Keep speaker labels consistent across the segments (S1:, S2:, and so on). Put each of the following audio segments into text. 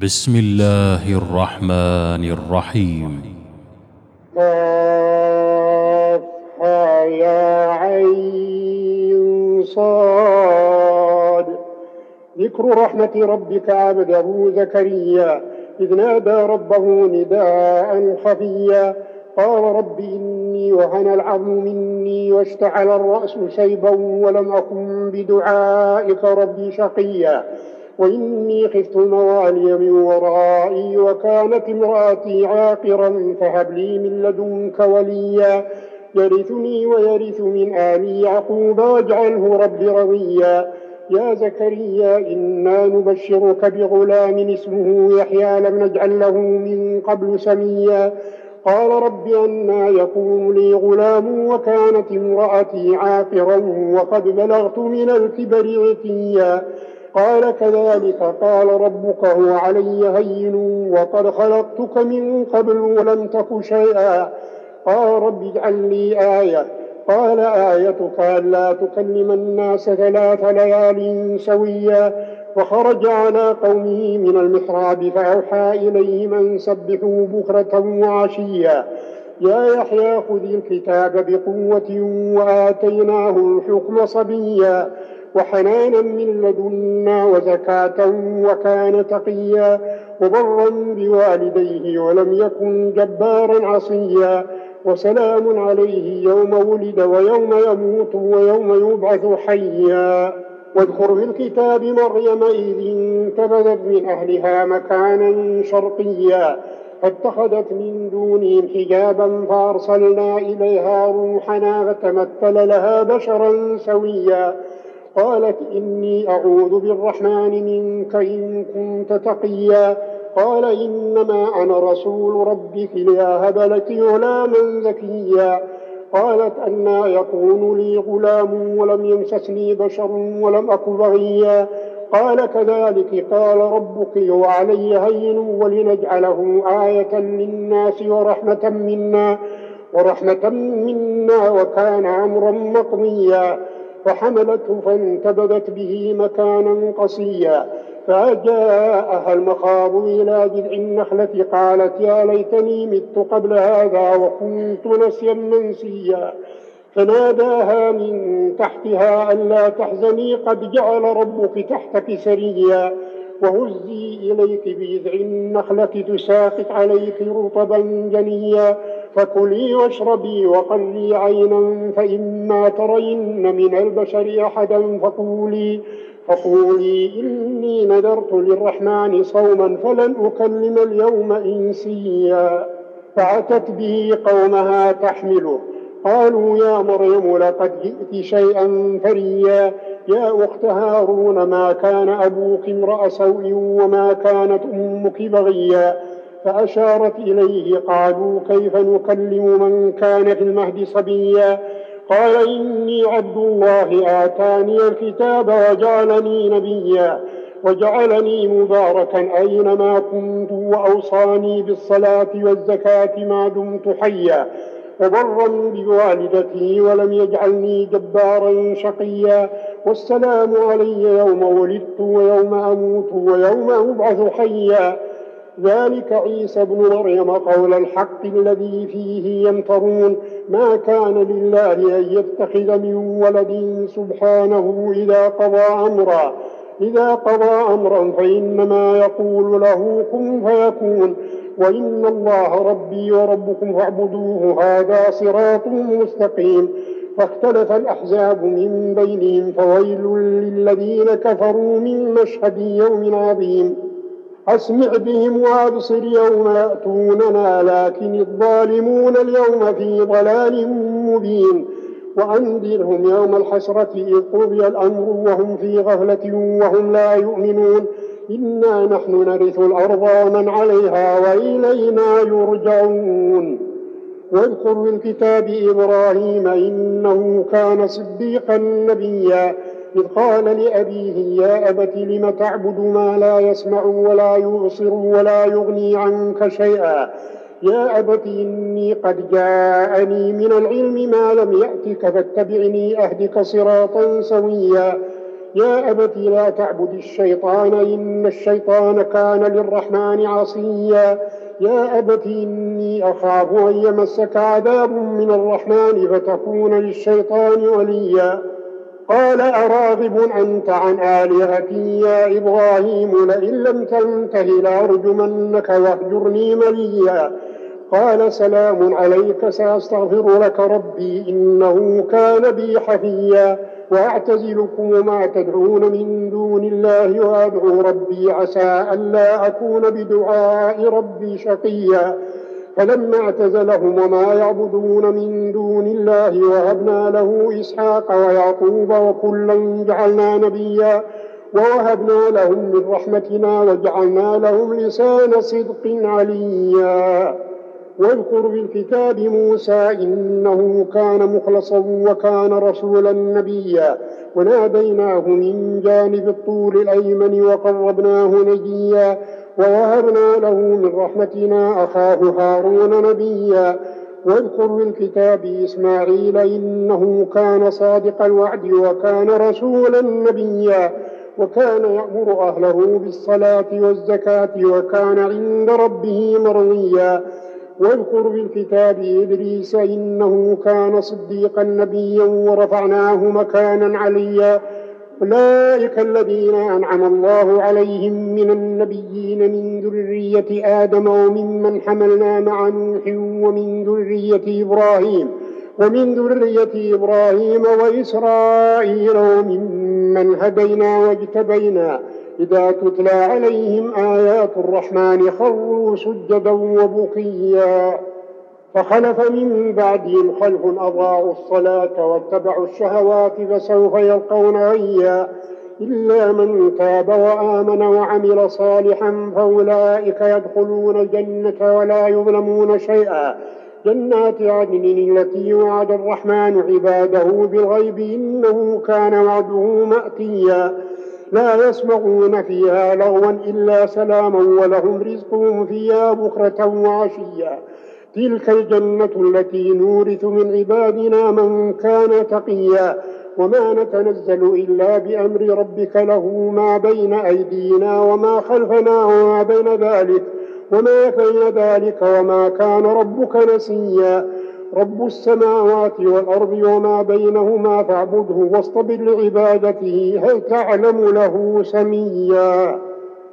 S1: بسم الله الرحمن الرحيم.
S2: كافها يا عين صاد. ذكر رحمة ربك عبده زكريا. إذ نادى ربه نداء خفيا. قال رب إني وهن العظم مني واشتعل الرأس شيبا ولم أكن بدعائك ربي شقيا. وإني خفت الموالي من ورائي وكانت امرأتي عاقرا فهب لي من لدنك وليا. يرثني ويرث من آل يعقوب واجعله رب رضيا يا زكريا إنا نبشرك بغلام اسمه يحيى لم نجعل له من قبل سميا. قال رب أنا يكون لي غلام وكانت امرأتي عاقرا وقد بلغت من الكبر عتيا. قال كذلك. قال ربك هو علي هين وقد خلقتك من قبل ولم تك شيئا. قال رب اجعل لي آية. قال آيتك ألا تكلم الناس ثلاث ليال سويا. وخرج على قومه من المحراب فأوحى إليهم أن سبحوا بكرة وعشيا. يا يحيى خذ الكتاب بقوة وآتيناه الحكم صبيا. وحنانا من لدنا وزكاة وكان تقيا وبرا بوالديه ولم يكن جبارا عصيا وسلام عليه يوم ولد ويوم يموت ويوم يبعث حيا. واذكر في الكتاب مريم إذ انتبذت من أهلها مكانا شرقيا فاتخذت من دونهم حجابا فأرسلنا إليها روحنا فتمثل لها بشرا سويا. قالت إني أعوذ بالرحمن منك إن كنت تقيا. قال إنما أنا رسول ربك لأهب لك غلاما زكيا. قالت أنا يكون لي غلام ولم يمسسني بشر ولم أك بغيا. قال كذلك قال ربك وعلي هين ولنجعله آية للناس ورحمة منا ورحمة منا وكان أمرا مقضيا. فحملته فانتبذت به مكانا قصيا فجاءها المخاض إلى جذع النخلة قالت يا ليتني مت قبل هذا وكنت نسيا منسيا. فناداها من تحتها ألا تحزني قد جعل ربك تحتك سريا وهزي إليك بجذع النخلة تساقط عليك رطبا جنيا. فكلي واشربي وقلي عينا فإما ترين من البشر أحدا فقولي فقولي إني نذرت للرحمن صوما فلن أكلم اليوم إنسيا. فأتت به قومها تحمله. قالوا يا مريم لقد جئت شيئا فريا. يا أخت هارون ما كان أبوك امرأ سوء وما كانت أمك بغيا. فأشارت إليه قالوا كيف نكلم من كان في المهد صبيا؟ قال إني عبد الله آتاني الكتاب وجعلني نبيا وجعلني مباركا أينما كنت وأوصاني بالصلاة والزكاة ما دمت حيا وبرا بوالدتي ولم يجعلني جبارا شقيا والسلام علي يوم ولدت ويوم أموت ويوم أبعث حيا. ذلك عيسى ابن مريم قول الحق الذي فيه يمترون. ما كان لله أن يتخذ من ولد سبحانه إذا قضى أمرا. إذا قضى أمرا فإنما يقول له كن فيكون. وإن الله ربي وربكم فاعبدوه هذا صراط مستقيم. فاختلف الأحزاب من بينهم فويل للذين كفروا من مشهد يوم عظيم. أسمع بهم وأبصر يوم يأتوننا لكن الظالمون اليوم في ضلال مبين. وأنذرهم يوم الحسرة إذ قضي الأمر وهم في غفلة وهم لا يؤمنون. إنا نحن نرث الأرض ومن عليها وإلينا يرجعون. واذكر في الكتاب إبراهيم إنه كان صديقا نبيا. إذ قال لأبيه يا أبت لم تعبد ما لا يسمع ولا يبصر ولا يغني عنك شيئا؟ يا أبت إني قد جاءني من العلم ما لم يأتك فاتبعني أهدك صراطا سويا. يا أبت لا تعبد الشيطان إن الشيطان كان للرحمن عصيا. يا أبت إني أخاف أن يمسك عذاب من الرحمن فتكون للشيطان وليا. قال أراغب أنت عن آلهتي يا إبراهيم لئن لم تنته لأرجمنك واهجرني مليا. قال سلام عليك سأستغفر لك ربي إنه كان بي حفيا. وأعتزلكم وما تدعون من دون الله وأدعو ربي عسى ألا أكون بدعاء ربي شقيا. فلما اعتزلهم وما يعبدون من دون الله وهبنا له إسحاق ويعقوب وكلا جعلنا نبيا ووهبنا لهم من رحمتنا وجعلنا لهم لسان صدق عليا. واذكر في الكتاب موسى إنه كان مخلصا وكان رسولا نبيا. وناديناه من جانب الطول الأيمن وقربناه نجيا. ووهبنا له من رحمتنا أخاه هارون نبيا. واذكر في الكتاب إسماعيل إنه كان صادق الوعد وكان رسولا نبيا. وكان يأمر أهله بالصلاة والزكاة وكان عند ربه مرضيا. واذكر في الكتاب إدريس إنه كان صديقا نبيا ورفعناه مكانا عليا. أولئك الذين أنعم الله عليهم من النبيين من ذرية آدم وممن حملنا مع نوح ومن ذرية إبراهيم ومن ذرية إبراهيم وإسرائيل وممن هدينا واجتبينا. إذا تتلى عليهم آيات الرحمن خروا سجدا وبكيا فخلف من بعدهم خلف أضاعوا الصلاة واتبعوا الشهوات فسوف يلقون غيا إلا من تاب وآمن وعمل صالحا فأولئك يدخلون الجنة ولا يظلمون شيئا. جنات عدن التي وعد الرحمن عباده بالغيب إنه كان وعده مأتيا. لا يسمعون فيها لغوا إلا سلاما ولهم رزقهم فيها بكرة وعشيا. تلك الجنة التي نورث من عبادنا من كان تقيا وما نتنزل إلا بأمر ربك له ما بين أيدينا وما خلفنا وما بين ذلك وما بين ذلك وما كان ربك نسيا. رب السماوات والأرض وما بينهما فاعبده واصطبر لعبادته هل تعلم له سميا.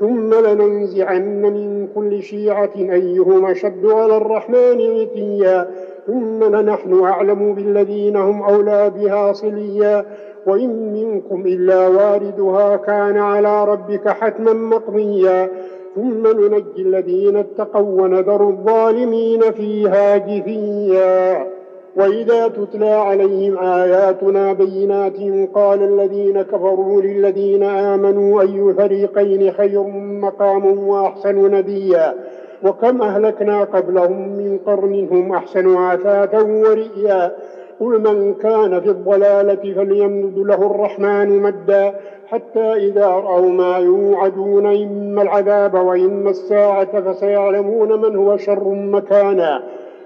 S2: ثم لننزعن من كل شيعة أيهم أشد على الرحمن عتيا ثم لنحن أعلم بالذين هم أولى بها صليا. وإن منكم إلا واردها كان على ربك حتما مقضيا. ثم ننجي الذين اتقوا ونذر الظالمين فيها جثيا. وإذا تتلى عليهم آياتنا بينات قال الذين كفروا للذين آمنوا أي فريقين خير مقام وأحسن نديا وكم أهلكنا قبلهم من قرن هم أحسن عثاثا ورئيا قل من كان في الضلالة فليمدد له الرحمن مدا حتى إذا رأوا ما يوعدون إما العذاب وإما الساعة فسيعلمون من هو شر مكانا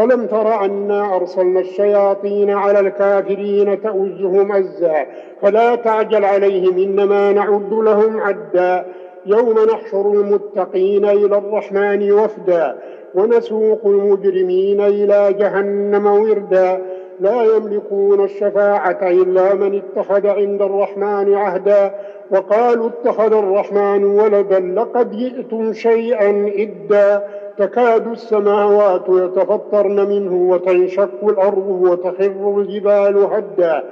S2: ألم تر أنا أرسلنا الشياطين على الكافرين تؤزهم أزا فلا تعجل عليهم إنما نعد لهم عدا يوم نحشر المتقين إلى الرحمن وفدا ونسوق المجرمين إلى جهنم وردا لا يملكون الشفاعة إلا من اتخذ عند الرحمن عهدا وقالوا اتخذ الرحمن ولدا لقد جئتم شيئا إدا تكاد السماوات يتفطرن منه وتنشق الأرض وتخر الجبال هدا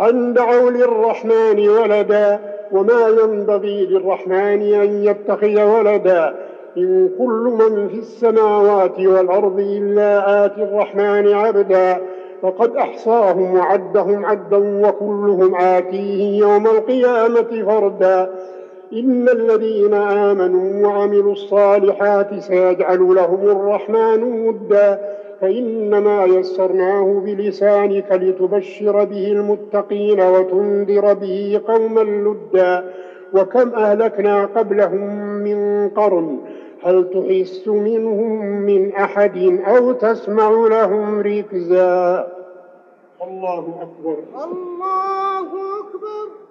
S2: أن دعوا للرحمن ولدا وما ينبغي للرحمن أن يتخذ ولدا. إن كل من في السماوات والأرض إلا آتي الرحمن عبدا. فقد أحصاهم وعدهم عدا وكلهم آتيه يوم القيامة فردا. إن الذين آمنوا وعملوا الصالحات سيجعل لهم الرحمن ودا فإنما يسرناه بلسانك لتبشر به المتقين وتنذر به قوما لدا وكم أهلكنا قبلهم من قرن هل تحس منهم من أحد أو تسمع لهم ركزا الله أكبر
S3: الله أكبر